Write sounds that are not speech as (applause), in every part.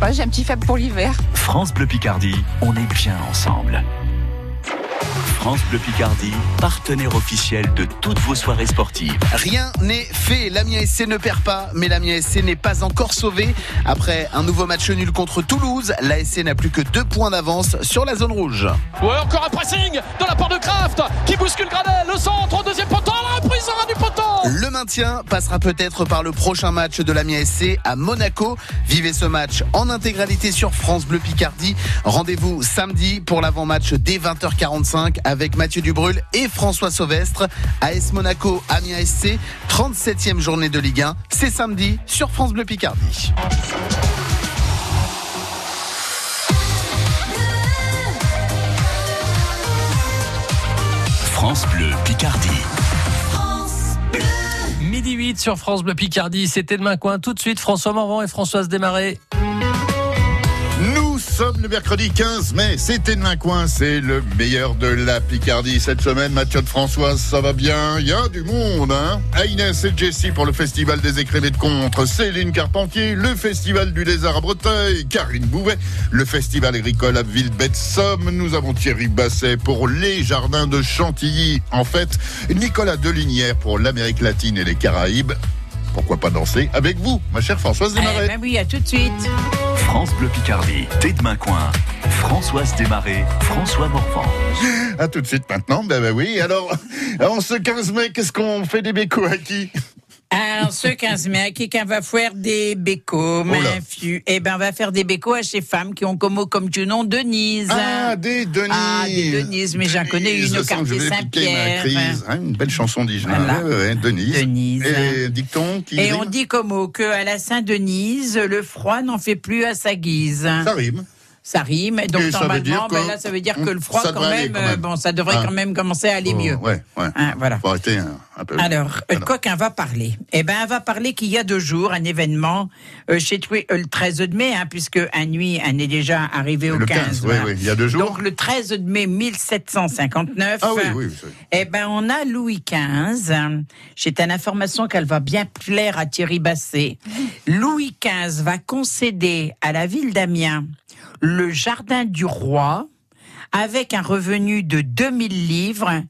pas, j'ai un petit faible pour l'hiver. France Bleu Picardie, on est bien ensemble. France Bleu Picardie, partenaire officiel de toutes vos soirées sportives. Rien n'est fait. L'Amiens SC ne perd pas, mais l'Amiens SC n'est pas encore sauvé. Après un nouveau match nul contre Toulouse, l'ASC n'a plus que deux points d'avance sur la zone rouge. Ouais, encore un pressing de la part de Kraft qui bouscule Gradel, le centre, deuxième poteau, du poteau. Le maintien passera peut-être par le prochain match de l'Amiens SC à Monaco. Vivez ce match en intégralité sur France Bleu Picardie. Rendez-vous samedi pour l'avant-match dès 20h45 avec Mathieu Dubrul et François Sauvestre. AS Monaco, Amiens SC, 37e journée de Ligue 1. C'est samedi sur France Bleu Picardie. France Bleu Picardie. Midi 8 sur France Bleu Picardie, c'était demain coin. Tout de suite, François Morvan et Françoise Desmarais. Sommes le mercredi 15 mai, c'était demain coin, c'est le meilleur de la Picardie cette semaine. Mathieu de Françoise, ça va bien, il y a du monde, hein? Agnès et Jessie pour le festival des écrivains de contre, Céline Carpentier, le festival du lézard à Breteuil, Karine Bouvet, le festival agricole à Villebête-Somme, nous avons Thierry Basset pour les jardins de Chantilly, en fait, Nicolas Delinière pour l'Amérique latine et les Caraïbes. Pourquoi pas danser avec vous, ma chère Françoise Desmarais Eh ben oui, à tout de suite. France Bleu Picardie, dès demain coin. Françoise Desmarais, François Morvan. À tout de suite maintenant, ben, ben oui. Alors, (laughs) en ce 15 mai, qu'est-ce qu'on fait des bécos à qui? Alors, ce 15 mai, quelqu'un va faire des bécos, là. m'infu. Eh ben, on va faire des bécos à ces femmes qui ont comme mot comme tu nom Denise. Ah, des Denise Ah, des Denise, mais j'en connais une au quartier Saint-Pierre. Hein, une belle chanson d'Igena. Voilà. Ouais, ouais, Denise. Denise. Et dicton qui Et on dit comme mot que à la Saint-Denise, le froid n'en fait plus à sa guise. Ça rime. Ça rime. Donc, Et normalement, ben là, ça veut dire que le froid, quand même, quand même. bon, ça devrait Hein. quand même commencer à aller mieux. Oh, ouais, ouais. Hein, voilà. Faut arrêter un, un peu. Alors, euh, Alors. quoi qu'un va parler Eh ben, elle va parler qu'il y a deux jours un événement euh, chez toi, euh, le 13 mai, hein, puisque un nuit, elle est déjà arrivée au Le 15. 15, oui, voilà. oui, il y a deux jours. Donc le 13 mai 1759. Ah oui, oui, oui. Eh ben, on a Louis XV. J'ai une information qu'elle va bien plaire à Thierry Basset. Louis XV va concéder à la ville d'Amiens le jardin du roi avec un revenu de 2000 livres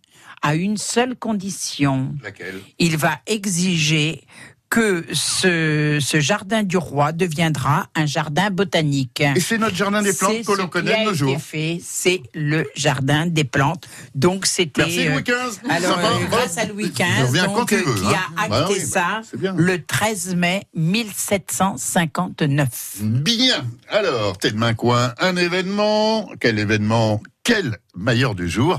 à une seule condition. Laquelle? Il va exiger que ce, ce jardin du roi deviendra un jardin botanique. Et c'est notre jardin des plantes que l'on connaît de nos jours. c'est le jardin des plantes. Donc c'était Merci euh, Louis XV. alors euh, grâce à Louis XV donc, euh, veux, qui hein. a acté Bah oui, ça le 13 mai 1759. Bien. Alors, t'es demain coin, un événement. Quel événement? Quel meilleur du jour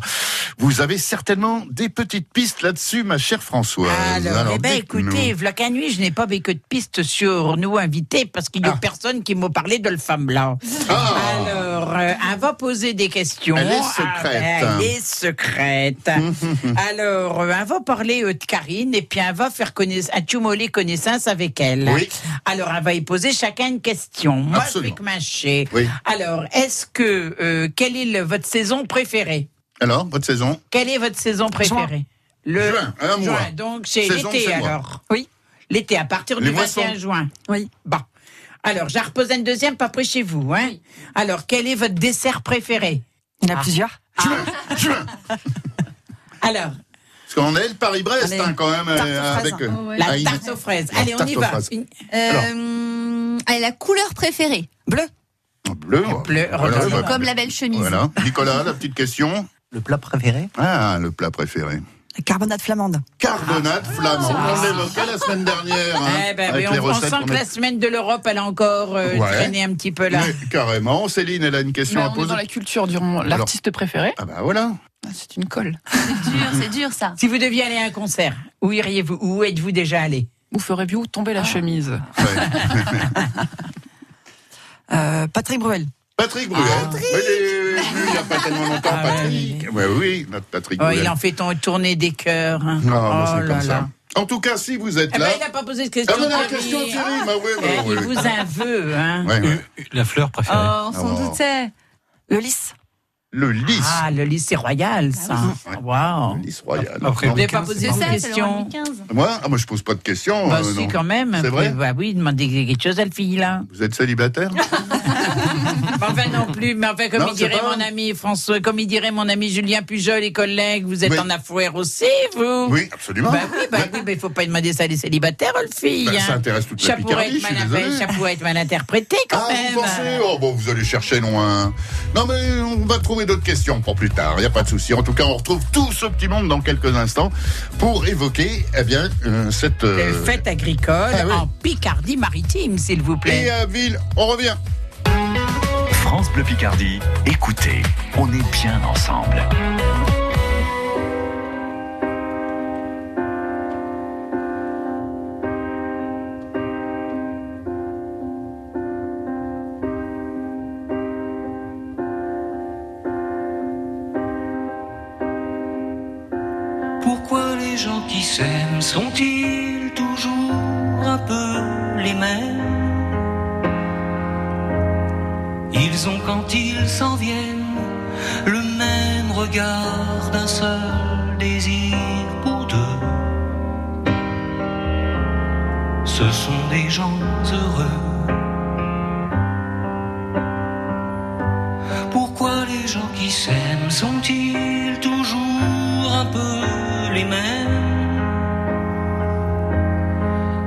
Vous avez certainement des petites pistes là-dessus, ma chère Françoise. Alors, eh ben, écoutez, qu'à nuit, je n'ai pas vécu de piste sur nous invités parce qu'il n'y a Ah. personne qui m'a parlé de le femme là. Ah. Alors, euh, elle va poser des questions. Elle est Ah, secrète. ben, elle est secrète. (laughs) Alors, euh, elle va parler euh, de Karine et puis elle va faire connaissance, accumuler connaissance avec elle. Oui. Alors, elle va y poser chacun une question. Moi, Absolument. je vais mâcher. Oui. Alors, est-ce que, euh, quelle est le- votre saison préférée? Alors, votre saison? Quelle est votre saison préférée? Le Juin, un mois. juin. Donc c'est Saison, l'été c'est moi. alors. Oui. L'été à partir Les du 21 moissons. juin. Oui. Bon. Alors, j'ai reposé une deuxième pas près chez vous, hein? Alors, quel est votre dessert préféré? Il y en a plusieurs. Juin. (laughs) Alors, Parce qu'on est le Paris-Brest, Allez, hein, quand même, tarte aux euh, fraises. avec... euh, Oh, ouais. la tarte aux fraises. La Allez, on tarte y aux va. fraises. Une- Euh, allez, la couleur préférée Bleu. Bleu. Bleu, Voilà, Comme la belle chemise. Voilà. Nicolas, la petite question. Le plat préféré Ah, le plat préféré. Carbonate flamande. Carbonate. Ah. On l'évoquait la semaine dernière. hein, Eh ben, avec oui, les on, on sent qu'on que a- la semaine de l'Europe, elle a encore euh, Ouais. traîné un petit peu là. Mais carrément. Céline, elle a une question Mais à on est poser. dans la culture du roman. L'artiste préféré, Ah bah voilà. ah, c'est une colle. C'est dur, c'est dur ça. Si vous deviez aller à un concert, où iriez-vous Où êtes-vous déjà allé? Où ferez-vous tomber la chemise Ouais. (laughs) Euh, Patrick Bruel. Patrick Bruel. Patrick Mais il est venu il n'y a pas tellement longtemps, Ah Patrick. Ouais, oui, notre Patrick oh, Bruel. Il en fait ton- tourner des cœurs. hein. Non, bah, c'est oh comme là ça. là. En tout cas, si vous êtes Eh ben, là. il n'a pas posé de question. Ah, non, Thierry. question, Thierry. Bah oui, bah Eh, oui. Il vous en veut, hein. Ouais, ouais. La fleur préférée. Oh, on s'en Oh. doutait. Le lys. Le lys. Ah, le lycée royal, ça. Waouh. Le lys royal. Après, Vous n'avez pas posé c'est. Ça, c'est roi question. Moi, ah, moi, je pose pas de questions. Bah, euh, si, non. quand même. C'est vrai Bah oui, demandez quelque chose à la fille, là. Vous êtes célibataire Mais (laughs) enfin, non plus. Mais enfin, comme Non, il c'est dirait pas- mon ami François, comme il dirait mon ami Julien Pujol et collègues, vous êtes Oui. en affaire aussi, vous Oui, absolument. Bah oui, bah oui, mais il faut pas demander ça à des célibataires, le fille. Bah, ça hein. intéresse toute la Ça pourrait, Picardie, être je suis mal, désolé. ça pourrait être mal interprété quand Ah, même. vous pensez Oh, bon, vous allez chercher loin. Non, mais on va trouver d'autres questions pour plus tard. Il n'y a pas de souci. En tout cas, on retrouve tout ce petit monde dans quelques instants pour évoquer, eh bien, euh, cette. Les euh, fêtes agricoles ah oui. en Picardie maritime, s'il vous plaît. Et à Ville, on revient. France Bleu Picardie, écoutez, on est bien ensemble. S'aiment sont-ils toujours un peu les mêmes? Ils ont quand ils s'en viennent le même regard d'un seul désir pour deux. Ce sont des gens heureux. Pourquoi les gens qui s'aiment sont-ils toujours un peu les mêmes?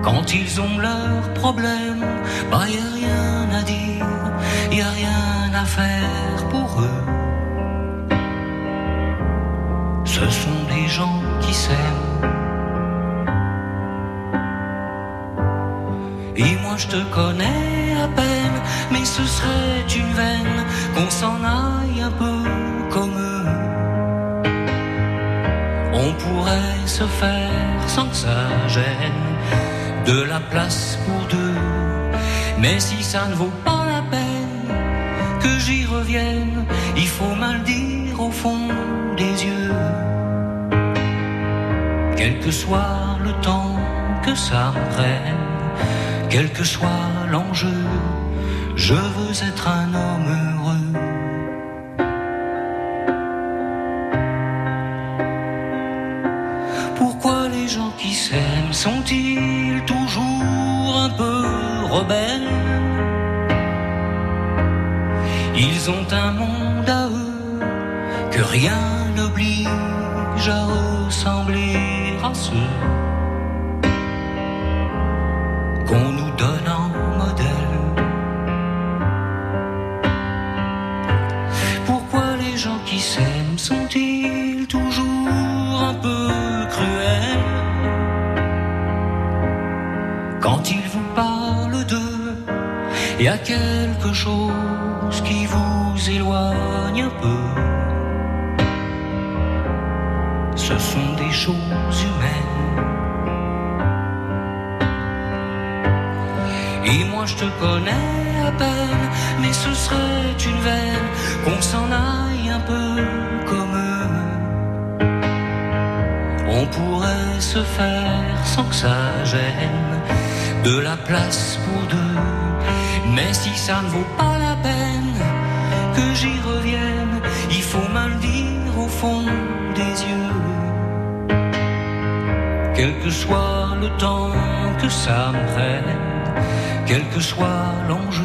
Quand ils ont leurs problèmes, bah y rien à dire, y a rien à faire pour eux. Ce sont des gens qui s'aiment. Et moi je te connais à peine, mais ce serait une veine qu'on s'en aille un peu comme eux. On pourrait se faire sans que ça gêne de la place pour deux. Mais si ça ne vaut pas la peine que j'y revienne, il faut mal dire au fond des yeux. Quel que soit le temps que ça me prenne, quel que soit l'enjeu, je veux être un homme heureux. Pourquoi les gens qui s'aiment sont-ils rebelles Ils ont un monde à eux que rien n'oblige à ressembler à ceux qu'on nous donne en modèle. Pourquoi les gens qui s'aiment sont-ils quelque chose qui vous éloigne un peu. Ce sont des choses humaines. Et moi je te connais à peine, mais ce serait une veine qu'on s'en aille un peu comme eux. On pourrait se faire sans que ça gêne de la place pour deux. Mais si ça ne vaut pas la peine que j'y revienne, il faut mal dire au fond des yeux. Quel que soit le temps que ça me prenne, quel que soit l'enjeu,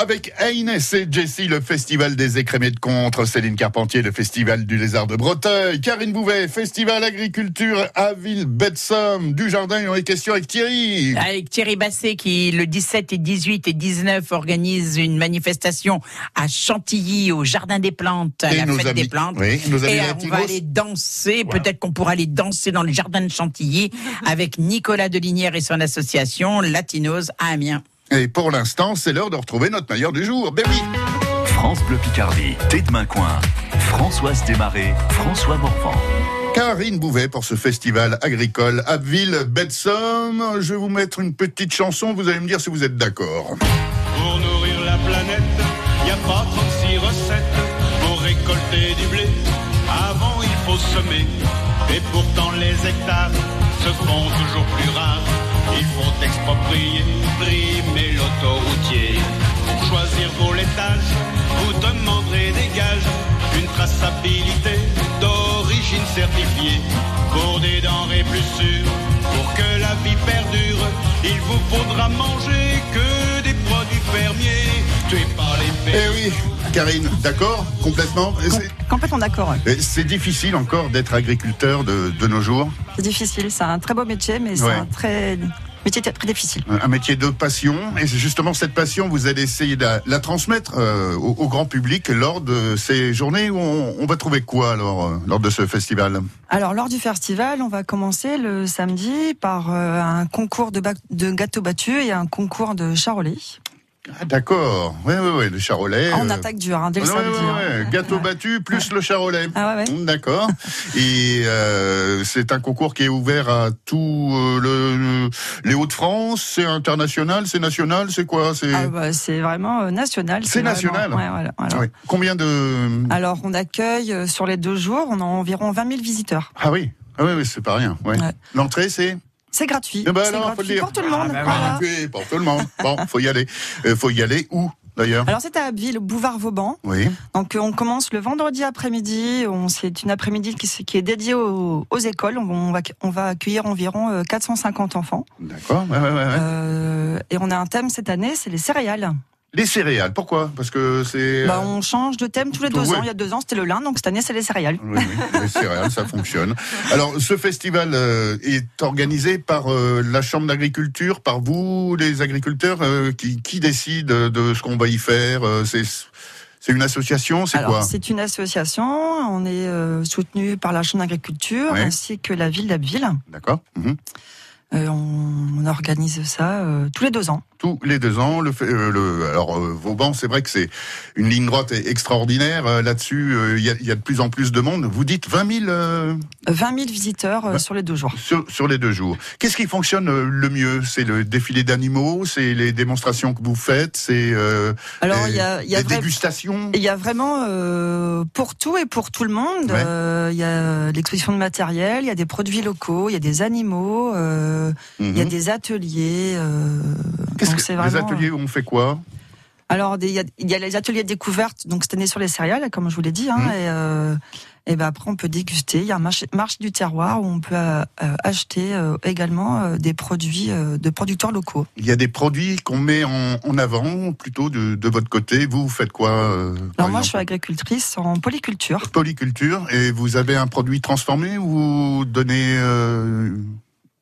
avec Aïnès et Jessie, le festival des écrémés de contre, Céline Carpentier, le festival du lézard de Breteuil, Karine Bouvet, festival agriculture à Ville-Betsomme, du jardin, on est question avec Thierry. Avec Thierry Basset qui, le 17 et 18 et 19, organise une manifestation à Chantilly, au Jardin des Plantes, à Et la nos fête amis- des plantes. oui, nos amis et on va aller danser, peut-être qu'on pourra aller danser dans le Jardin de Chantilly (laughs) avec Nicolas Delinière et son association Latinos à Amiens. Et pour l'instant, c'est l'heure de retrouver notre meilleur du jour. Ben oui. France Bleu Picardie, Thé de Coin, Françoise Desmarais, François Morvan. Karine Bouvet pour ce festival agricole à Ville-Betsomme. Je vais vous mettre une petite chanson, vous allez me dire si vous êtes d'accord. Pour nourrir la planète, y a pas 36 recettes. Pour récolter du blé, avant il faut semer. Et pourtant les hectares se font toujours plus rares. Il faut exproprier, primer l'autoroutier. Pour choisir vos laitages, vous demanderez des gages. Une traçabilité d'origine certifiée. Pour des denrées plus sûres, pour que la vie perdure, il vous faudra manger que des produits fermiers. Tués par les Eh oui, Karine, d'accord Complètement Complètement d'accord. ouais. C'est difficile encore d'être agriculteur de, de nos jours. C'est difficile, c'est un très beau métier, mais c'est Ouais. un très métier très difficile. Un métier de passion. Et c'est justement cette passion, vous allez essayer de la, la transmettre euh, au, au grand public lors de ces journées où on, on va trouver quoi alors euh, lors de ce festival? Alors, lors du festival, on va commencer le samedi par euh, un concours de, de gâteaux battus et un concours de charolais. Ah, D'accord. Oui, oui, oui, le charolais. En euh, attaque dure, hein, dès le ouais, samedi. ouais, hein. ouais, Gâteau battu plus le charolais. Ah ouais, ouais. Mm, D'accord. (laughs) Et euh, c'est un concours qui est ouvert à tout euh, le, les Hauts-de-France. C'est international, c'est national, c'est quoi? C'est Ah bah, c'est vraiment euh, national. C'est vraiment- national. ouais, voilà, voilà. Ah. Combien de Alors, on accueille euh, sur les deux jours, on a environ 20 000 visiteurs. Ah oui. Ah oui, oui, c'est pas rien. L'entrée, c'est C'est gratuit. Eh ben c'est alors, faut le gratuit dire. pour tout le monde. Ah ben voilà. gratuit pour tout le monde. Bon, faut y aller. Euh, faut y aller où d'ailleurs? Alors, c'est à Abbeville, au boulevard Vauban. Oui. Donc, euh, on commence le vendredi après-midi. C'est une après-midi qui, est dédiée aux, aux écoles. On, on va, on va accueillir environ euh, 450 enfants. D'accord. Ouais, ouais, ouais, ouais. Euh, et on a un thème cette année, c'est les céréales. Les céréales. Pourquoi? Parce que c'est. Bah, euh, on change de thème tous les deux ouais. ans. Il y a deux ans, c'était le lin, donc cette année, c'est les céréales. Oui, oui, les céréales, ça fonctionne. Alors, ce festival euh, est organisé par euh, la Chambre d'agriculture, par vous, les agriculteurs, qui, qui décident de ce qu'on va y faire. c'est c'est une association, c'est quoi? c'est une association. On est euh, soutenu par la Chambre d'agriculture Ouais. ainsi que la ville d'Abbeville. D'accord. Mhm. Euh, on, on organise ça euh, tous les deux ans. Tous les deux ans, le, euh, le alors euh, Vauban, c'est vrai que c'est une ligne droite extraordinaire. Euh, Là-dessus, euh, il y, y a de plus en plus de monde. Vous dites 20 000 euh, 20 000 visiteurs euh, sur les deux jours. sur, sur les deux jours. Qu'est-ce qui fonctionne le mieux? C'est le défilé d'animaux, c'est les démonstrations que vous faites, c'est euh, Alors, les, il y a, il y a les vrai- dégustations? il y a vraiment euh, pour tout et pour tout le monde. Ouais. Euh, il y a l'exposition de matériel, il y a des produits locaux, il y a des animaux, euh, il y a Mhm. des ateliers. euh, Qu'est-ce que les ateliers où on fait quoi? Alors, il y, a, il y a les ateliers de découverte, donc cette année sur les céréales, comme je vous l'ai dit. Hein, Mhm. et, euh, et ben après, on peut déguster. Il y a un marché, marché du terroir où on peut euh, euh, acheter euh, également des produits de producteurs locaux. Il y a des produits qu'on met en, en avant plutôt de, de votre côté. Vous, vous faites quoi Alors moi, je suis agricultrice en polyculture. Polyculture et vous avez un produit transformé ou vous donnez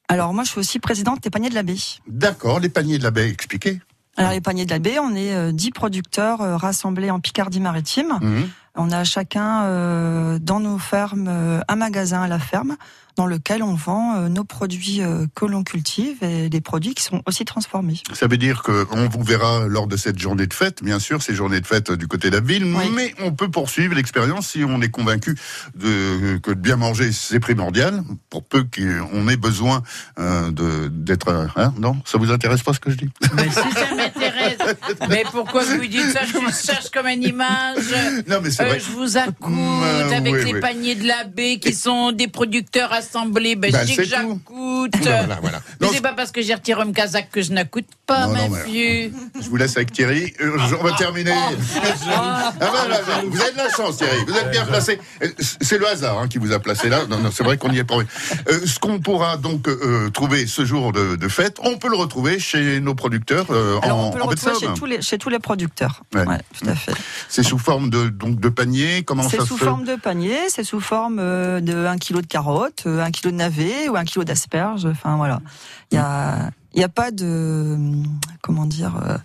Alors moi, je suis aussi présidente des paniers de la baie. D'accord, les paniers de la baie, expliquez. Alors les paniers de la baie, on est euh, 10 producteurs euh, rassemblés en Picardie-Maritime. Mhm. On a chacun euh, dans nos fermes euh, un magasin à la ferme dans lequel on vend euh, nos produits euh, que l'on cultive et des produits qui sont aussi transformés. Ça veut dire qu'on vous verra lors de cette journée de fête, bien sûr, ces journées de fête du côté de la ville, Oui. mais on peut poursuivre l'expérience si on est convaincu de, que de bien manger, c'est primordial, pour peu qu'on ait besoin euh, d'être... euh, Hein, non Ça vous intéresse pas ce que je dis? Mais si ça. (laughs) Mais pourquoi vous dites ça Je suis sage comme une image. Non, mais c'est Euh, vrai. je vous accoute Euh, avec oui, les oui. paniers de la baie qui sont des producteurs assemblés. Ben, Ben, je dis c'est que j'accoute. Voilà, voilà. Mais c'est pas parce que j'ai retiré mon casaque que je n'accoute pas, Non, ma vieux. Je vous laisse avec Thierry. Euh, on va terminer. Ah, vous avez de la chance, Thierry. Vous êtes bien placé. C'est le hasard hein, qui vous a placé là. Non, non, c'est vrai qu'on y est pour. Euh, ce qu'on pourra donc euh, trouver ce jour de, de fête, on peut le retrouver chez nos producteurs euh, Alors en, on peut le en retrouver Baie-de-Somme. Chez tous les, chez tous les producteurs. Ouais. Ouais, tout à fait. C'est sous forme de, donc, de panier Comment C'est ça sous se forme de panier, c'est sous forme euh, de 1 kg de carottes, euh, 1 kg de navets ou 1 kg d'asperges. Enfin voilà. Il y a, il y a pas de, comment dire, euh,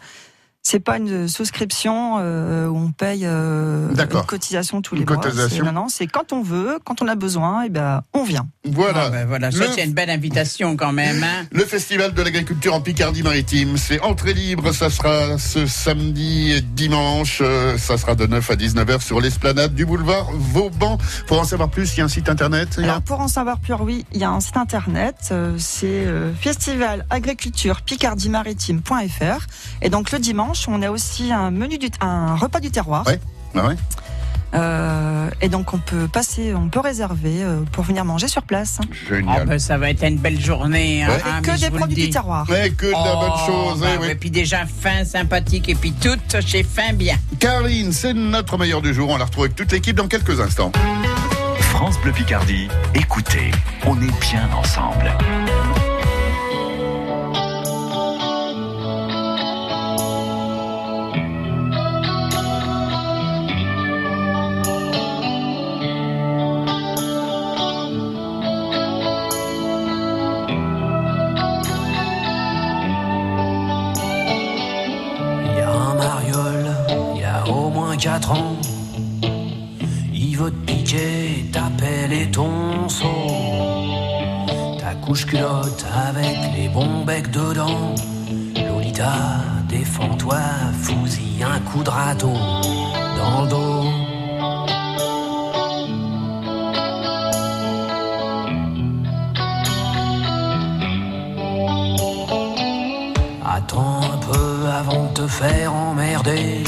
c'est pas une souscription euh, où on paye euh, une cotisation tous Une les mois. cotisation. Non, non, c'est quand on veut, quand on a besoin, et ben on vient. Voilà. Ah ben voilà, ça Le- c'est une belle invitation quand même. Hein. (laughs) Le festival de l'agriculture en Picardie-Maritime, c'est entrée libre, ça sera ce samedi et dimanche, euh, ça sera de 9 à 19h sur l'esplanade du boulevard Vauban. Pour en savoir plus, il y a un site internet Alors pour en savoir plus, oui, il y a un site internet, euh, c'est euh, festival agriculture picardie-maritime.fr et donc le dimanche, on a aussi un menu du un repas du terroir. Ouais. Ah ouais. Euh, et donc on peut passer, on peut réserver euh, pour venir manger sur place. Ah Génial. ben, ça va être une belle journée. hein, Ouais. Hein, que des produits du terroir. Mais que de la bonne Oh, chose. bah eh oui. ouais, puis déjà fin, sympathique, et puis tout chez fin bien. Karine, c'est notre meilleur du jour. On la retrouve avec toute l'équipe dans quelques instants. France Bleu Picardie, écoutez, on est bien ensemble. Ta couche culotte avec les bons becs dedans. Lolita, défends-toi, fous-y un coup de râteau dans le dos. Attends un peu avant de te faire emmerder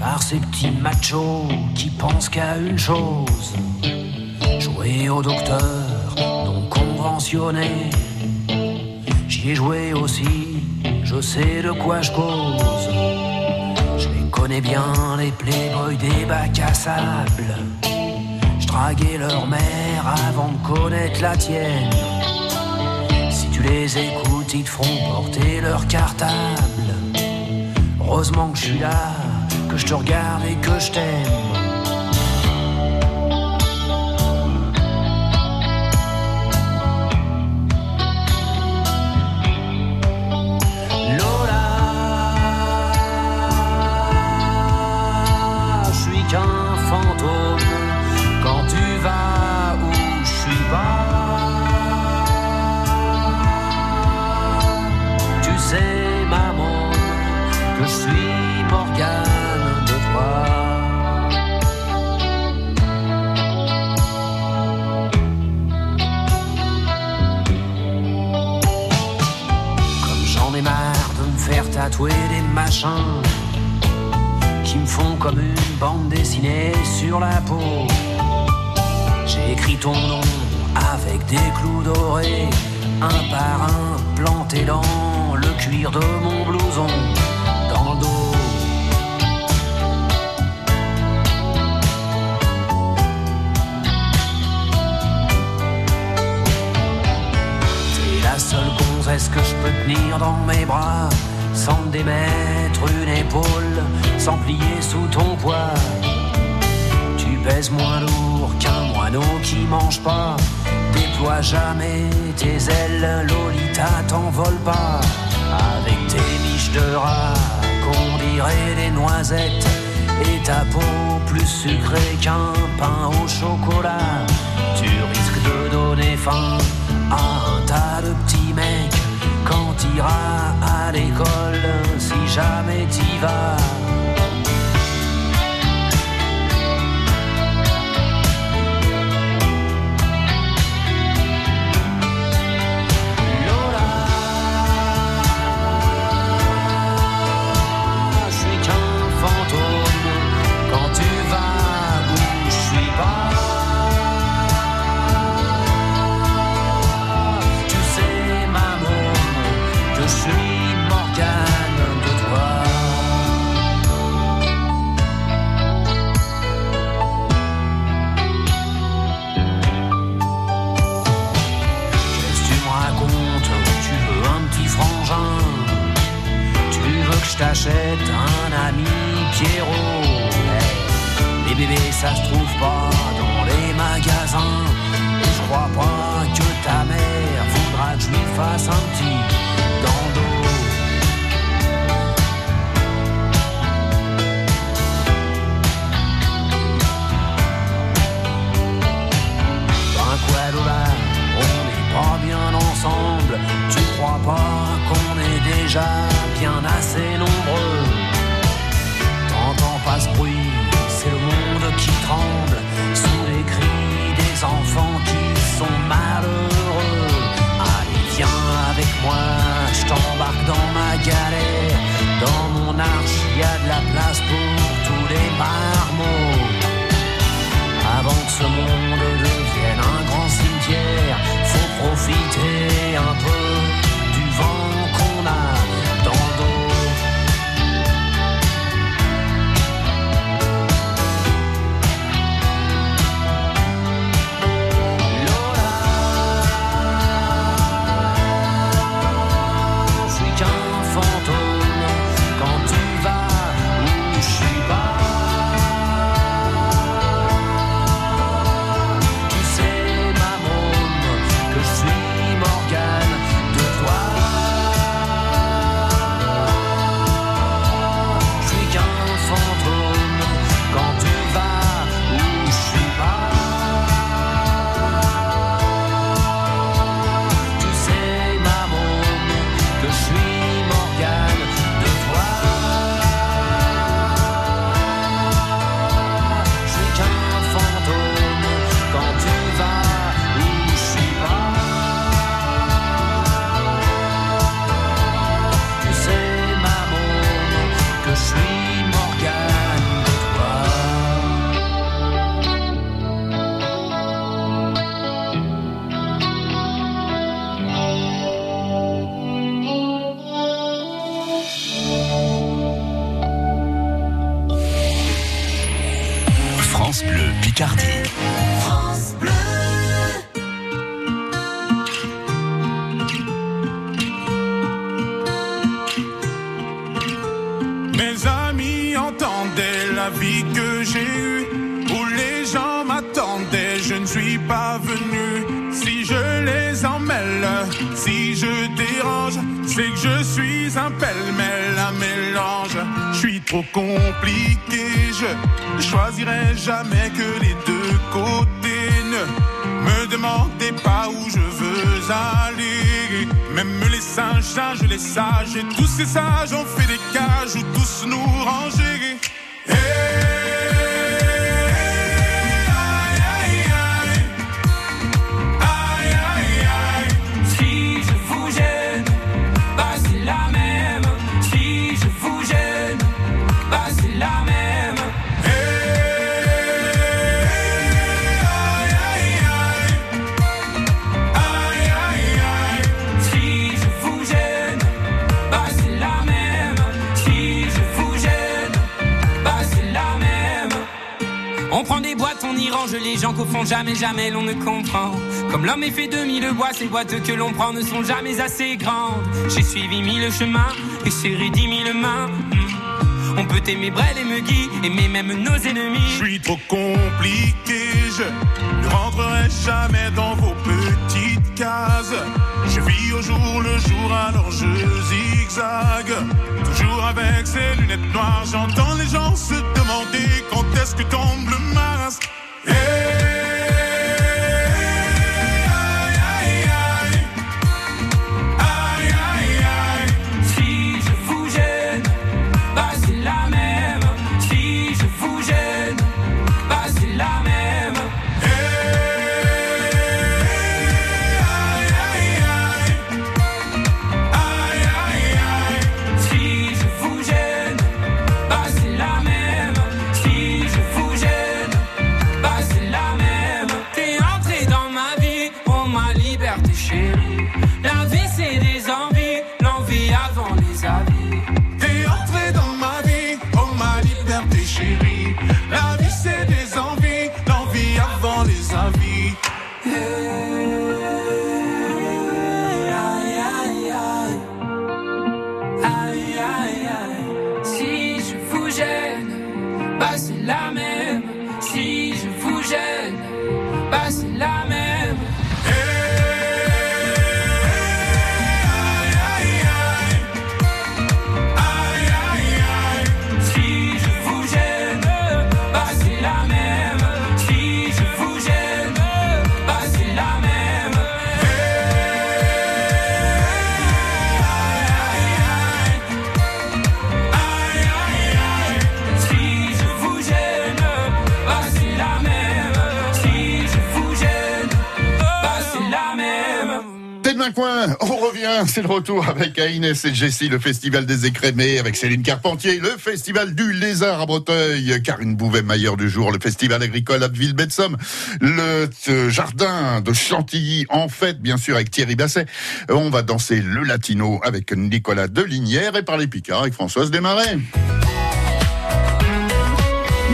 par ces petits machos qui pensent qu'à une chose jouer au docteur J'y ai joué aussi, je sais de quoi je cause. Je les connais bien, les playboys des bacs à sable. Je leur mère avant de connaître la tienne. Si tu les écoutes, ils te feront porter leur cartable. Heureusement que je suis là, que je te regarde et que je t'aime. Tatouer des machins qui me font comme une bande dessinée sur la peau. J'ai écrit ton nom avec des clous dorés, un par un planté dans le cuir de mon blouson, dans le dos. T'es la seule gonzesse que je peux tenir dans mes bras, sans me démettre une épaule, sans plier sous ton poids. Tu pèses moins lourd qu'un moineau qui mange pas. Déploie jamais tes ailes, Lolita, t'envole pas. Avec tes biches de rat, qu'on dirait des noisettes. Et ta peau plus sucrée qu'un pain au chocolat. Tu risques de donner faim à un tas de petits mecs quand t'iras à l'école, si jamais t'y vas. Pierrot. Eh, Les bébés, ça se trouve pas dans les magasins. Je crois pas que ta mère voudra que je lui fasse un petit dans le dos. Quoi on n'est pas bien ensemble. Tu crois pas qu'on déjà bien assez nombreux T'entends pas ce bruit, c'est le monde qui tremble sous les cris des enfants qui sont malheureux. Allez, viens avec moi, je t'embarque dans ma galère. Dans mon arche, y a de la place pour tous les marmots. Avant que ce monde devienne un grand cimetière, faut profiter un trop compliqué, je choisirai jamais que les deux côtés. Ne me demandez pas où je veux aller. Même les singes, singes, les sages, et tous ces sages ont fait des cages où tous nous ranger. Fond jamais, jamais l'on ne comprend. Comme l'homme est fait de mille bois, ces boîtes que l'on prend ne sont jamais assez grandes. J'ai suivi mille chemins et serré dix mille mains. Hmm. On peut aimer Brel et Megui, aimer même nos ennemis. Je suis trop compliqué, je ne rentrerai jamais dans vos petites cases. Je vis au jour le jour, alors je zigzague. Toujours avec ces lunettes noires, j'entends les gens se demander quand est-ce que tombe le masque. Hey, On revient, c'est le retour avec Inès et Jessie, le festival des écrémés, avec Céline Carpentier, le festival du lézard à Breteuil, Karine Bouvet-Maillard du jour, le festival agricole à Ville-Betsomme, le euh, jardin de Chantilly en fête, bien sûr, avec Thierry Basset. On va danser le latino avec Nicolas Delinière et parler Picard avec Françoise Desmarais.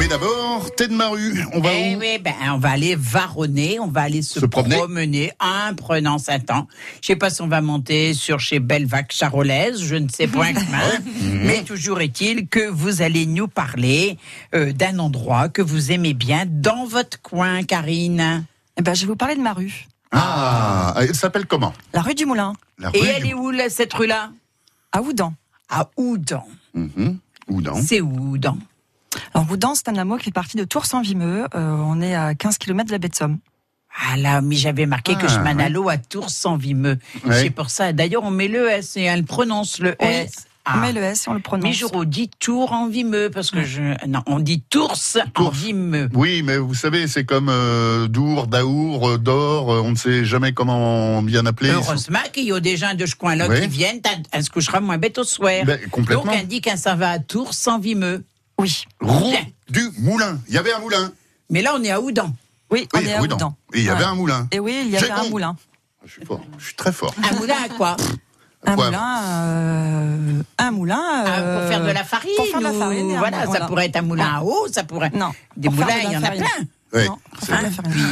Mais d'abord, Tête de Maru, on va Eh où? oui, ben, on va aller varonner, on va aller se, Se promener? promener en prenant sa temps. Je sais pas si on va monter sur chez Bellevac Charolaise, je ne sais point (laughs) comment. Mais toujours est-il que vous allez nous parler euh, d'un endroit que vous aimez bien dans votre coin, Karine. Eh ben, je vais vous parler de ma rue. Ah, elle s'appelle comment? La rue du Moulin, La Et elle du- est où, là, cette rue-là? À Oudan. À Oudan. Mhm. Ou non C'est Oudan Alors, Oudan, c'est un hameau qui fait partie de Tours-en-Vimeux. Euh, on est à 15 km de la baie de Somme. Ah là, mais j'avais marqué que Ah, je m'en ouais. allais à Tours-sans-Vimeux. Ouais. C'est pour ça. D'ailleurs, on met le S et elle prononce le Oui. S. Ah. On met le S et on le prononce. Mais je dis Tours en Vimeux parce que je non, on dit Tours en Tours. Vimeux. Oui, mais vous savez, c'est comme euh, Dour, Daour, euh, Dor, on ne sait jamais comment bien appeler. Heureusement qu'il y a des gens de ce coin-là Oui. qui viennent, elle se couchera moins bête au soir. Ben, complètement. Donc on dit qu'un ça va à Tours sans Vimeux. Oui. Roux du moulin. Il y avait un moulin. Mais là on est à Oudan. Oui, on Oui, est à. Oudan. Et il y avait Ouais. un moulin. Et oui, il y avait un moulin. Je suis fort. Je suis très fort. Un moulin à quoi? Un Ouais. moulin, euh, un moulin. Ah, euh, Pour faire de la farine. pour faire de la farine un Voilà, moulin, ça pourrait être un moulin à eau, ça pourrait. Non. Des pour moulins, de la il y en a plein. Ouais. Non,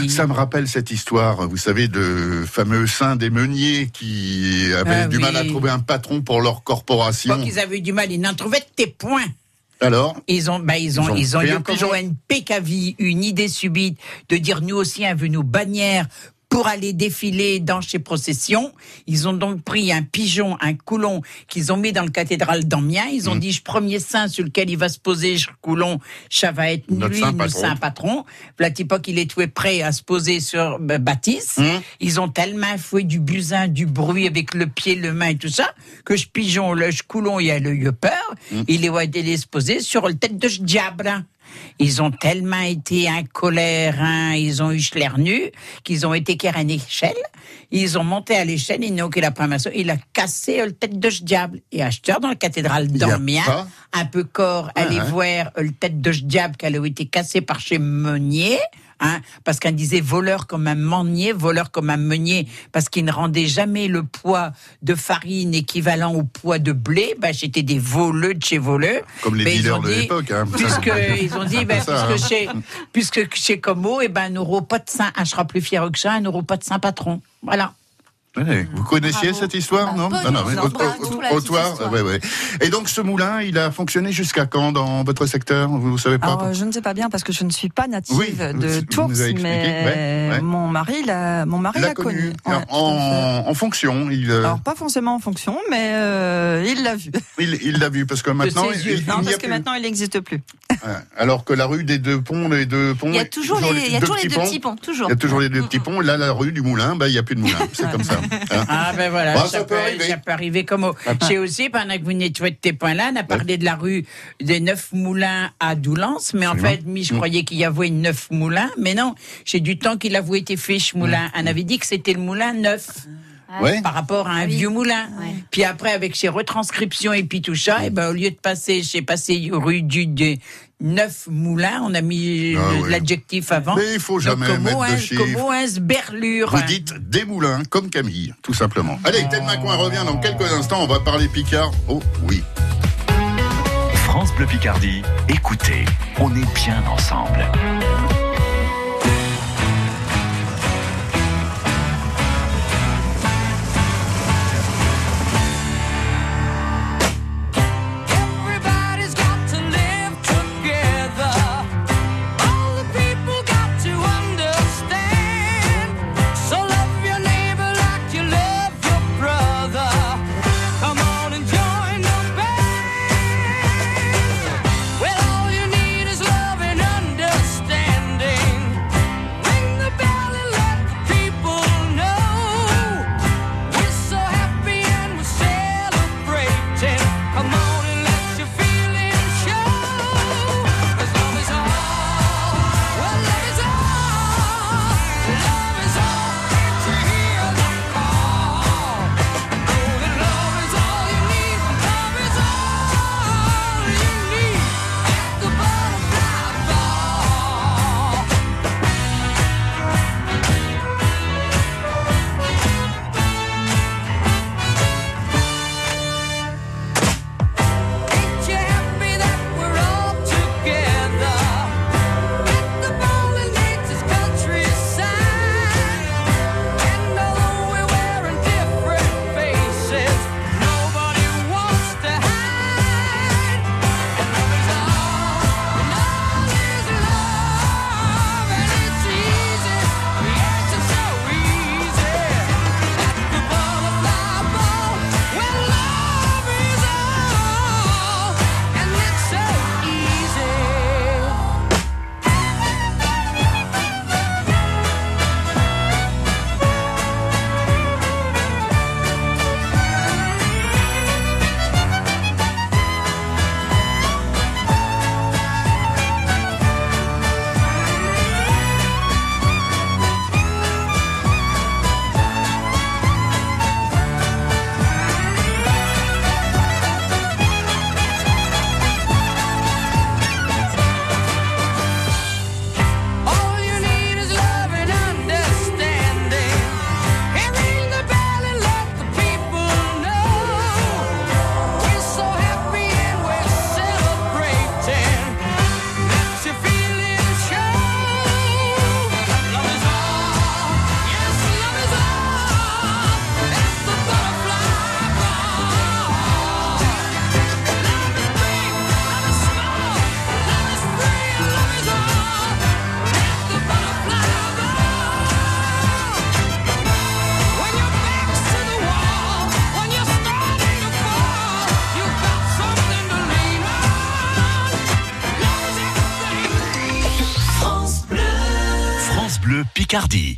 Ça me rappelle cette histoire, vous savez, de fameux saints des meuniers qui avaient Ah du mal à trouver un patron pour leur corporation. Bon, qu'ils avaient eu du mal, ils n'en trouvaient que tes points. Alors Ils ont, bah, ils ont, Ils ont ils ont, pris eu un comme pigeon. ONP Cavi une idée subite de dire nous aussi on veut nos bannières pour aller défiler dans chez processions. Ils ont donc pris un pigeon, un coulon qu'ils ont mis dans le cathédrale d'Amiens. Ils Mmh. ont dit, premier saint sur lequel il va se poser, ce coulon, ça va être Notre lui, saint notre patron. saint patron. Il est tout prêt à se poser sur bah, Baptiste. Mmh. Ils ont tellement foué du busin, du bruit avec le pied, le main et tout ça, que ce pigeon, le coulon, il a le eu peur. Mmh. Il est allé se poser sur le tête de ce diable. Ils ont tellement été en colère, hein, ils ont eu l'air nu, qu'ils ont été qu'à une échelle. Ils ont monté à l'échelle, ils n'ont que la première il a cassé le tête de ce diable. Et acheteur dans la cathédrale pas un peu corps, aller ouais. voir euh, le tête de ce diable qu'elle a été cassée par chez Meunier. Hein, parce qu'on disait voleur comme un meunier, voleur comme un meunier, parce qu'il ne rendait jamais le poids de farine équivalent au poids de blé. Ben, j'étais des voleux de chez voleux. Comme les ils dealers de l'époque. Hein. Puisque (laughs) ils ont dit, ça, puisque, hein. chez, puisque chez Como, eh ben, n'auront pas de saint, je serai plus fier que ça, n'auront pas de saint patron. Voilà. Ouais, Vous connaissiez Bravo. cette histoire, Bah, non pas Non, non, mais au- au- histoire. ouais, ouais. Et donc ce moulin, il a fonctionné jusqu'à quand dans votre secteur? Vous savez pas Alors, euh, je ne sais pas bien parce que je ne suis pas native Oui, de Tours, mais ouais, ouais. mon mari l'a, mon mari Il l'a l'a connu, en, en fonction. Il euh, Alors pas forcément en fonction, mais euh, il l'a vu. (laughs) il il l'a vu parce que maintenant il, il Non, parce que plus. maintenant il n'existe plus. Alors que la rue des deux ponts, les deux ponts, Il y a toujours les, il deux petits ponts, Il toujours. y a toujours les deux petits ponts. Là, la rue du moulin, bah, il n'y a plus de moulin. C'est comme ça. Hein? Ah ben voilà, Bah, ça, ça peut, peut arriver. ça peut arriver comme au... J'ai aussi, pendant que vous nettoyez tes points là, on a parlé de la rue des Neuf Moulins à Doulance, mais en fait, mi, je croyais qu'il y avait une Neuf Moulins, mais non, j'ai du temps qu'il avouait été fait moulin. On avait dit que c'était le moulin neuf. Ouais. par rapport à un Ah oui. vieux moulin. Ouais. Puis après, avec ses retranscriptions et puis tout ça, et ben, au lieu de passer, j'ai passé rue du des neuf moulins, on a mis Ah oui. l'adjectif avant. Mais il faut jamais Donc, mettre de un- chiffres. Comment un sberlure Vous dites des moulins comme Camille, tout simplement. Allez, Ted Macoin revient dans quelques instants. On va parler Picard. Oh oui. France Bleu Picardie, écoutez, on est bien ensemble. Picardie.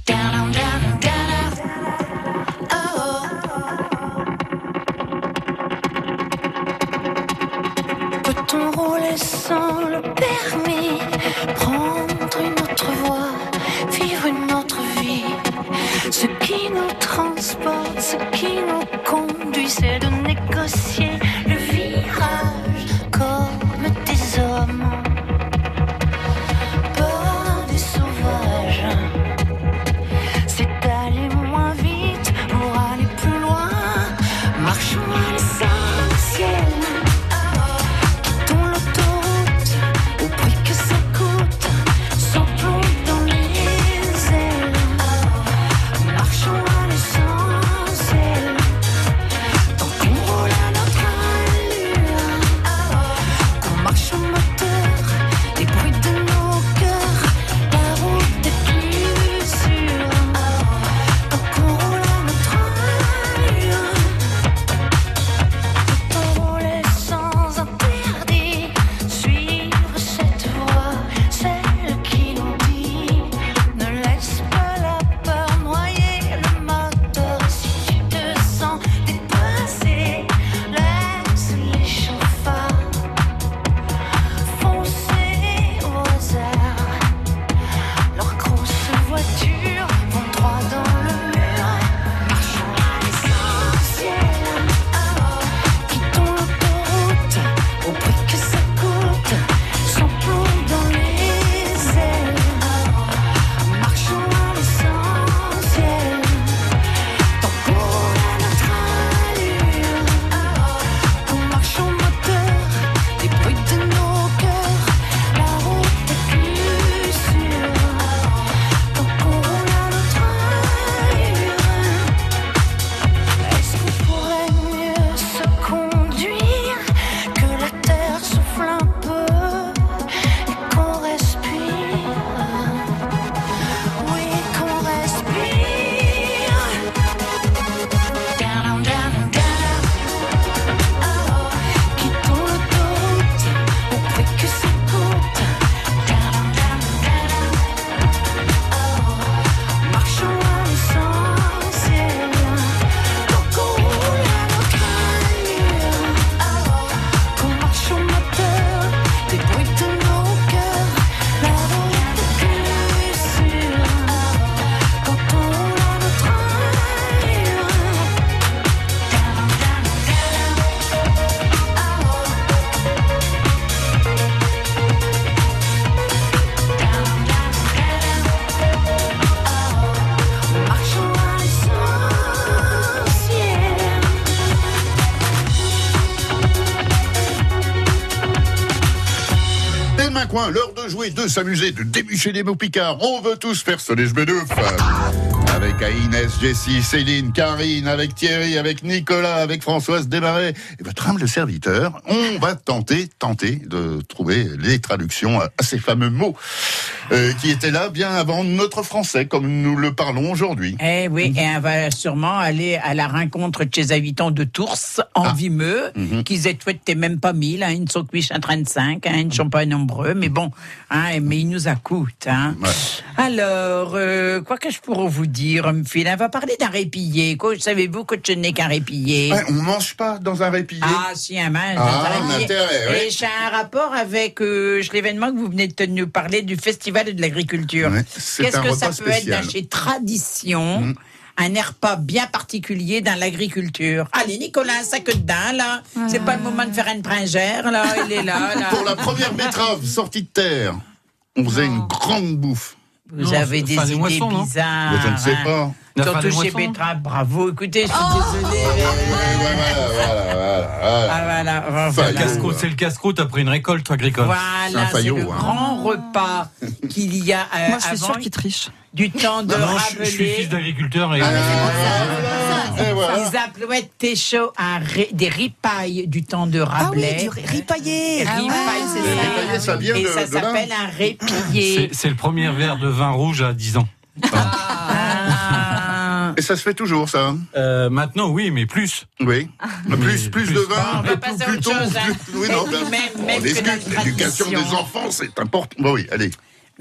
L'heure de jouer, de s'amuser, de débucher des mots picards. On veut tous faire sonner je. Avec Inès, Jessie, Céline, Karine, avec Thierry, avec Nicolas, avec Françoise Desmarais et votre humble serviteur, on va tenter, tenter de trouver les traductions à ces fameux mots euh, qui étaient là bien avant notre français, comme nous le parlons aujourd'hui. Eh oui, et on va sûrement aller à la rencontre de ces habitants de Tours, en Vimeux, qui n'étaient même pas mille, hein, ils ne sont que 35, hein, ils ne sont pas nombreux, mais bon, hein, mais ils nous accoutent. Hein. Alors, euh, quoi que je pourrais vous dire, Mphil, on va parler d'un répillé. Quoi, savez-vous que ce n'est qu'un répillé? Ouais, on mange pas dans un répillé. Ah, si, un mange Ah, dans un un répillé. intérêt, ouais. Et j'ai un rapport avec euh, l'événement que vous venez de nous parler du Festival de l'agriculture. Ouais, Qu'est-ce un que ça peut être spécial. chez Tradition un repas bien particulier dans l'agriculture. Allez, Nicolas, ça que dedans, là. C'est pas le moment de faire une pringère, là. Il est là, là. (laughs) Pour la première betterave sortie de terre, on faisait une grande bouffe. Vous avez des idées moissons, bizarres. Mais je ne sais hein. pas. Surtout chez Betteraves, bravo. Écoutez, je suis Oh désolée. Voilà, voilà, voilà. Ah, c'est le casse-croûte après une récolte agricole. C'est un Voilà, c'est le hein. grand repas qu'il y a euh, Moi, je suis avant sûre qu'il triche. du temps de Non, je, je suis fils d'agriculteur et Ah, euh, Et voilà. Ils appelaient Técho un ré- des ripailles du temps de Ah oui, Rabelais. du ripaillé. Ripaille, c'est Le ripaillé, ça vient Et de- ça s'appelle un c'est répillé. c'est le premier verre de vin rouge à 10 ans. Ah. Et ça se fait toujours, ça hein Euh, maintenant, oui, mais plus. Oui. Plus, Mais plus, plus de vin, On va plus, passer à plus autre tôt. chose, hein. plus- Oui, non, Même- ben, même- L'éducation des enfants, c'est important. Bon, oui, allez.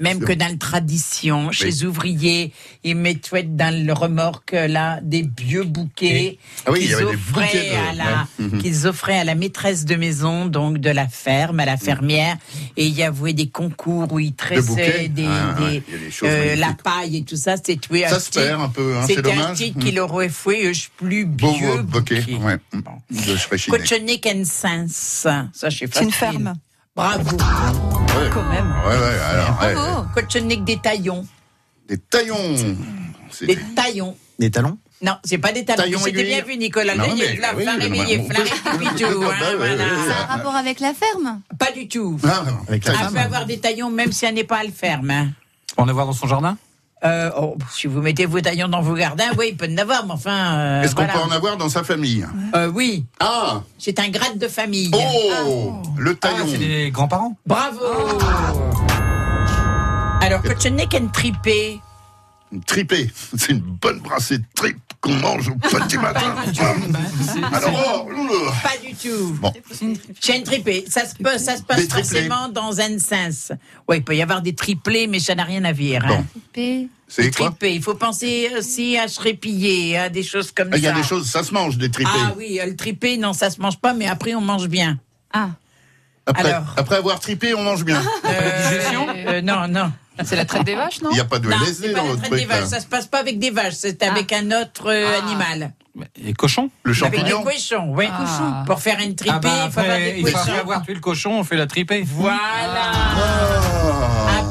Même que dans la tradition, chez les ouvriers, ils mettaient dans le remorque là des vieux bouquets Ah oui, il y qu'ils avait des offraient de- ouais. Mhm. offraient à la maîtresse de maison, donc de la ferme, à la fermière, et il y avait des concours où ils tressaient des, Ah, des- euh, la paille et tout ça. C'était Ça se perd un peu, hein, c'est C'était un dommage. titre Mhm. qu'il aurait fait, je plus Beau vieux bouquet. bouquet. Ouais. De. Ça, je sais pas. C'est une ferme. Bravo. Ouais. Quand même. Ouais, ouais, alors. ouais. Bravo. Cochonic des taillons. Des taillons. C'est Des taillons. Des talons Non, c'est pas des talons. Taillons C'était bien vu, Nicolas. Non, Là, il mais est là, oui, réveillé, a un rapport avec la ferme Pas du tout. Ah, Avec la Elle femme peut avoir des taillons même si elle n'est pas à le ferme. hein. On va voir dans son jardin? Euh, oh, si vous mettez vos taillons dans vos gardins, oui, il peut en avoir, mais enfin. euh, Est-ce qu'on peut en avoir dans sa famille? Euh, Oui, Ah c'est un grade de famille. Oh Le Ah, taillon. c'est les grands-parents? Bravo Alors, Cochonic and Tripé. Une tripée. C'est une bonne brassée de tripes qu'on mange au petit matin. Alors, oh, Pas du tout. Bon. Chaîne tripée, ça se, peut, ça se passe forcément dans un sens. Oui, il peut y avoir des triplés, mais ça n'a rien à voir. Bon. hein. C'est il faut penser aussi à se répiller, à des choses comme Ah, Il y ça. a des choses, ça se mange, des tripés. Ah oui, euh, le tripé, non, ça se mange pas, mais après on mange bien. Ah. Après, alors. après avoir tripé, on mange bien. Euh, euh, non, non. C'est la traite des vaches, non Il n'y a pas de Non, LSD pas dans la votre traite truc. des vaches, ça se passe pas avec des vaches, c'est avec un autre euh, Ah. animal. Les cochons Le Avec des champignon cochons, oui. Ah. Pour faire une tripée, Ah bah il faut avoir des il faut cochons. avoir tué le cochon, on fait la tripée. Voilà.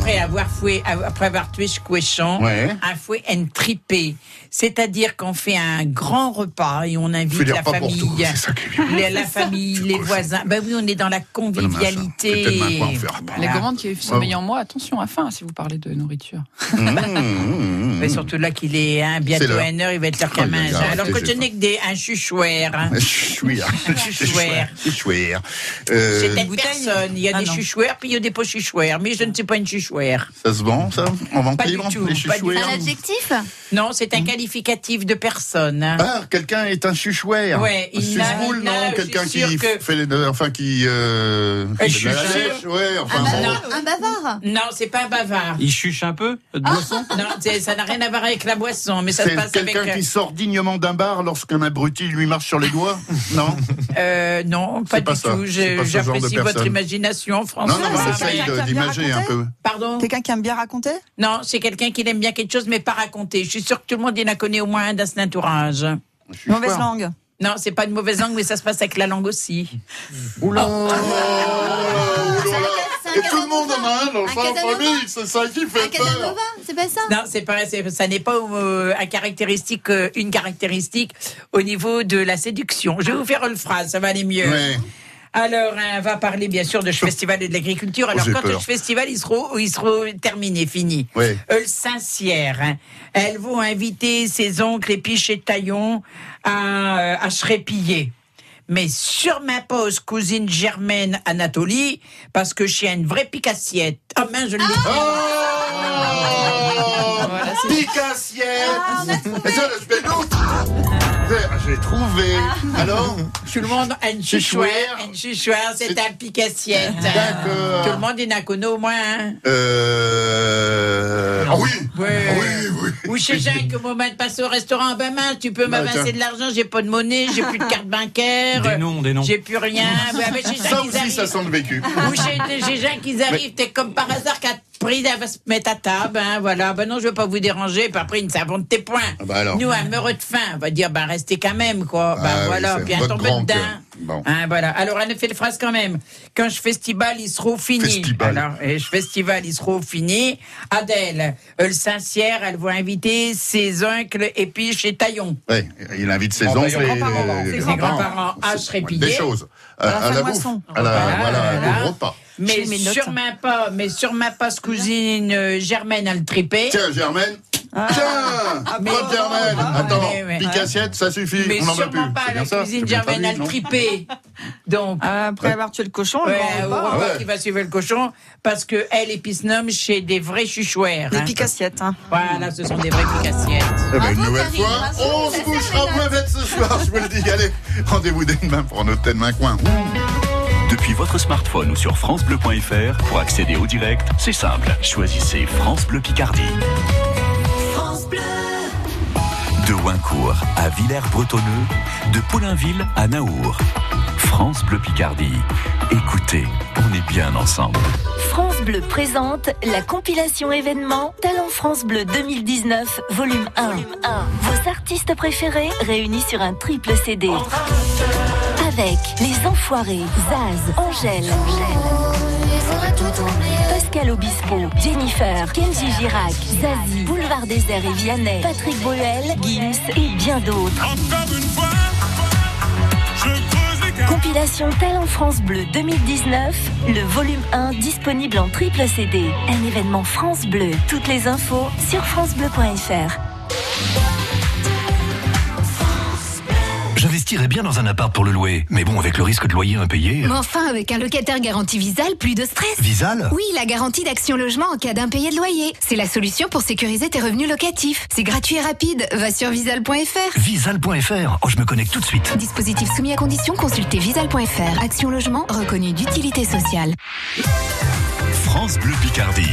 Après avoir fouet, après avoir tué ce cochon, Ouais. un fouet une tripée. C'est-à-dire qu'on fait un grand repas et on invite la famille, tout, les- la famille, Du les cochon. voisins. Ben oui, on est dans la convivialité. fera pas. Les Voilà. gourmandes qui sommeillent en moi, attention à faim si vous parlez de nourriture. Mmh, mmh, mmh. Mais surtout là qu'il est hein, bientôt à une heure, il va être l'heure Oh, qu'à Alors que je n'ai que des, un chuchouère. hein. Chouïa. (laughs) C'est Chouère. chouère. C'est chouère. Euh, C'est une personne. Il y a Ah des chuchouères, puis il y a des pas chuchouères. Mais je ne suis pas une chuchouère. Ça se vend, ça En vente Pas du libre tout, Les pas du tout. chouchouères Un adjectif Non, c'est un qualificatif de personne. hein. Ah, quelqu'un est un chuchouère. Ouais, un il n'a- susboule, il n'a- non je Quelqu'un suis qui que- fait les, enfin qui euh, Un fait de la chucheur. lèche, ouais, un, enfin ba- bon. un bavard Non, c'est pas un bavard. Il chuche un peu de boisson (laughs) Non, c'est- ça n'a rien à voir avec la boisson, mais ça se C'est passe avec. quelqu'un qui sort dignement d'un bar lorsqu'un abruti lui marche sur les doigts (laughs) Non? Euh, non, pas C'est pas du ça. tout. C'est Je- pas ce genre de J'apprécie votre personne. imagination, François. Non, non, mais de- a bien d'imager un peu. Pardon Quelqu'un qui aime bien raconter Non, c'est quelqu'un qui aime bien quelque chose, mais pas raconter. Je suis sûre que tout le monde il en connaît au moins un dans son entourage. Mauvaise langue. Non, c'est pas une mauvaise langue, mais ça se passe avec la langue aussi. Oula, Oh. Et tout le monde en a un dans sa famille, c'est ça qui Un fait peur. C'est pas ça Non, c'est pas, ça n'est pas euh, un caractéristique, euh, une caractéristique au niveau de la séduction. Je vais vous faire une phrase, ça va aller mieux. Ouais. Alors, on va parler bien sûr de ce festival et de l'agriculture. Alors, Oh, j'ai quand peur. ce festival, il sera, il sera terminé, fini. Ouais. Euh, le Saint-Cyr, hein. elles vont inviter ses oncles et puis chez Taillon à, euh, à se répiller. Mais sur ma pause, cousine Germaine Anatolie, parce que je suis une vraie picassiette. Ah mince, je l'ai. Oh Voilà, Picassiette le spédoute J'ai trouvé Alors (laughs) Tout le monde a une. Une c'est un picassiette. D'accord. Tout le monde a connu au moins. hein. Euh... Ah oui Ouais. Ah Oui, oui Ou chez Jacques, au moment de passer au restaurant, ben mince, tu peux Bah, m'avancer tiens. de l'argent, j'ai pas de monnaie, j'ai plus de carte bancaire. Des noms, des noms. J'ai plus rien. Ben, chez Ça Jacques, ils aussi, ça arrivent. sent le vécu. Ou chez, chez Jacques, ils arrivent, t'es comme par hasard qu'à pris, elle va se mettre à table, hein, voilà. Ben non, je veux pas vous déranger, puis après, ils ne savent de tes points. Ah bah alors. Nous, un meureux de faim, on va dire, ben restez quand même, quoi. Ben Ah oui, voilà, puis un dedans. cœur. Bon. Hein, voilà. Alors, elle a fait le phrase quand même. Quand je festival, il sera fini. Festival. Alors, et je festival, il sera fini. Adèle, euh, le Saint-Cyr, elle va inviter ses oncles et puis chez Taillon. Ouais, il invite ses oncles et grands-parents, les ses grands-parents se répiller. Des choses. À, À la à fin la de bouffe. moisson. À la, Voilà, voilà, voilà. au repas. Mais ma pas, mais sur ma passe cousine euh, Germaine a le tripé. Tiens, Germaine. Ah. Tiens Pas de Germaine Ah, Attends, mais- ça suffit. Mais on plus. sûrement pas la ça, bien Germaine famille, le tripé. Donc, Après avoir tué le cochon, le ouais, grand au repas, Ouais. qui va suivre le cochon, parce que elle et Pisnum chez des vrais chuchouères. des hein. picassiettes. Hein. Voilà, ce sont des vraies picassiettes. Eh ben, une nouvelle fois, on se couchera moins bête ce soir, je vous le dis. Allez, rendez-vous dès demain pour notre thème main coin. Depuis votre smartphone ou sur francebleu.fr, pour accéder au direct, c'est simple. Choisissez France Bleu Picardie. De Wincourt à Villers-Bretonneux, de Paulainville à Naour. France Bleu Picardie. Écoutez, on est bien ensemble. France Bleu présente la compilation événement Talent France Bleu 2019, volume 1. Vos artistes préférés réunis sur un triple CD. Avec Les Enfoirés, Zaz, Angèle, Pascal Obispo, Jennifer, Kenji Girac, Zazie, Boulevard Désert et Vianney, Patrick Bruel, Gims et bien d'autres. Compilation Talent France Bleu 2019, le volume 1 disponible en triple CD. Un événement France Bleu. Toutes les infos sur francebleu.fr. J'investirais bien dans un appart pour le louer, mais bon, avec le risque de loyer impayé. Mais enfin, avec un locataire garanti Visal, plus de stress. Visal Oui, la garantie d'action logement en cas d'impayé de loyer. C'est la solution pour sécuriser tes revenus locatifs. C'est gratuit et rapide. Va sur visal.fr. Visal.fr. Oh, je me connecte tout de suite. Dispositif soumis à condition, consultez visal.fr. Action logement reconnu d'utilité sociale. France Bleu Picardie.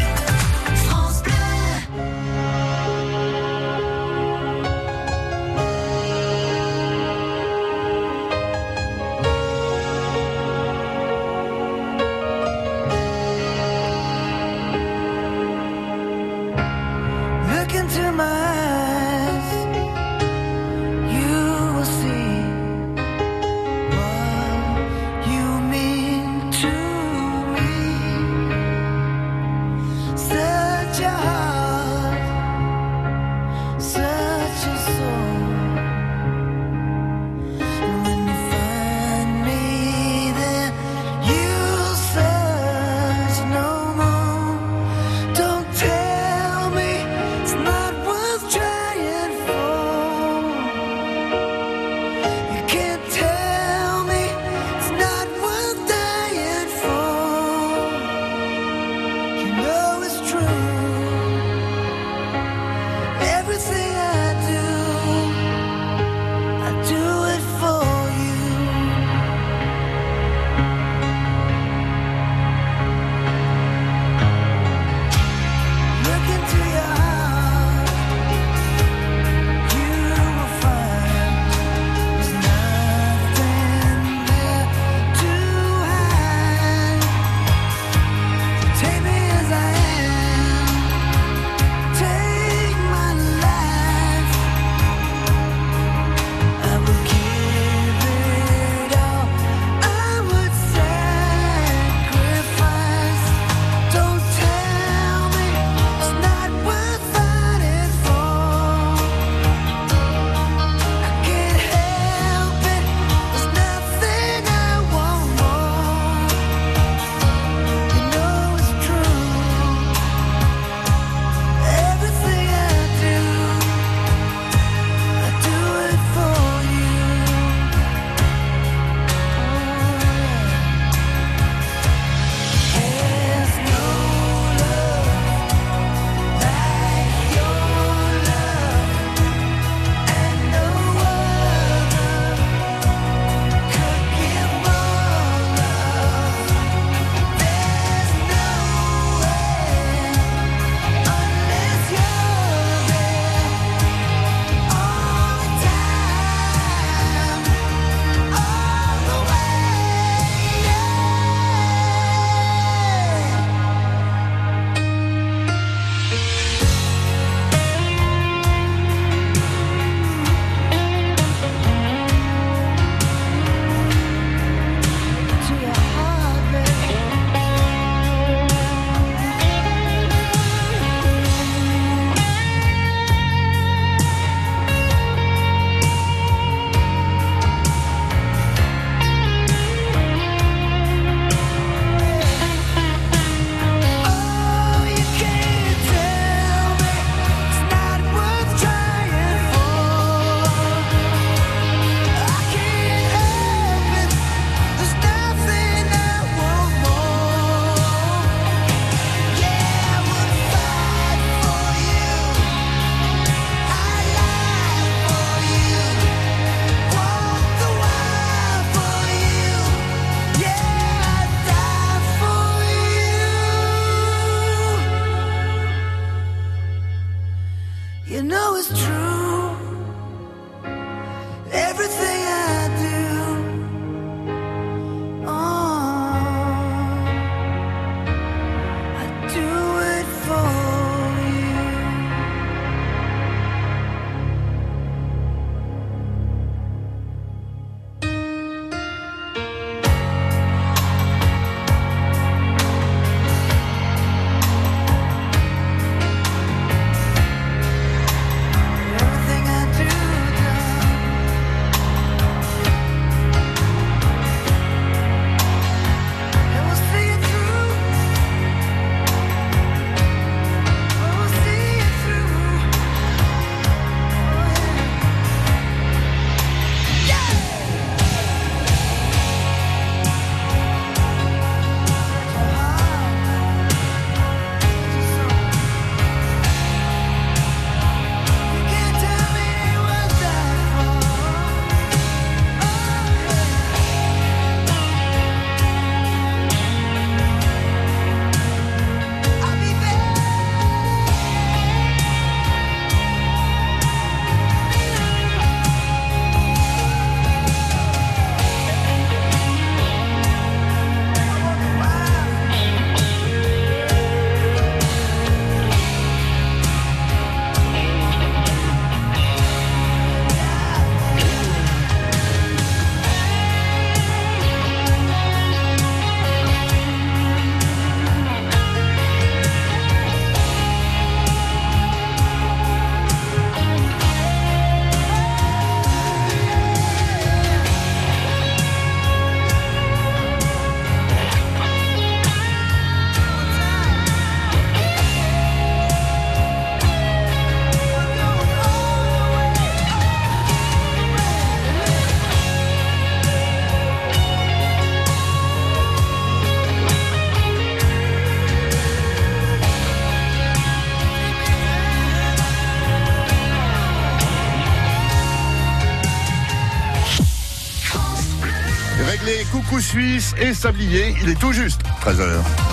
Et sablier, il est tout juste 13h.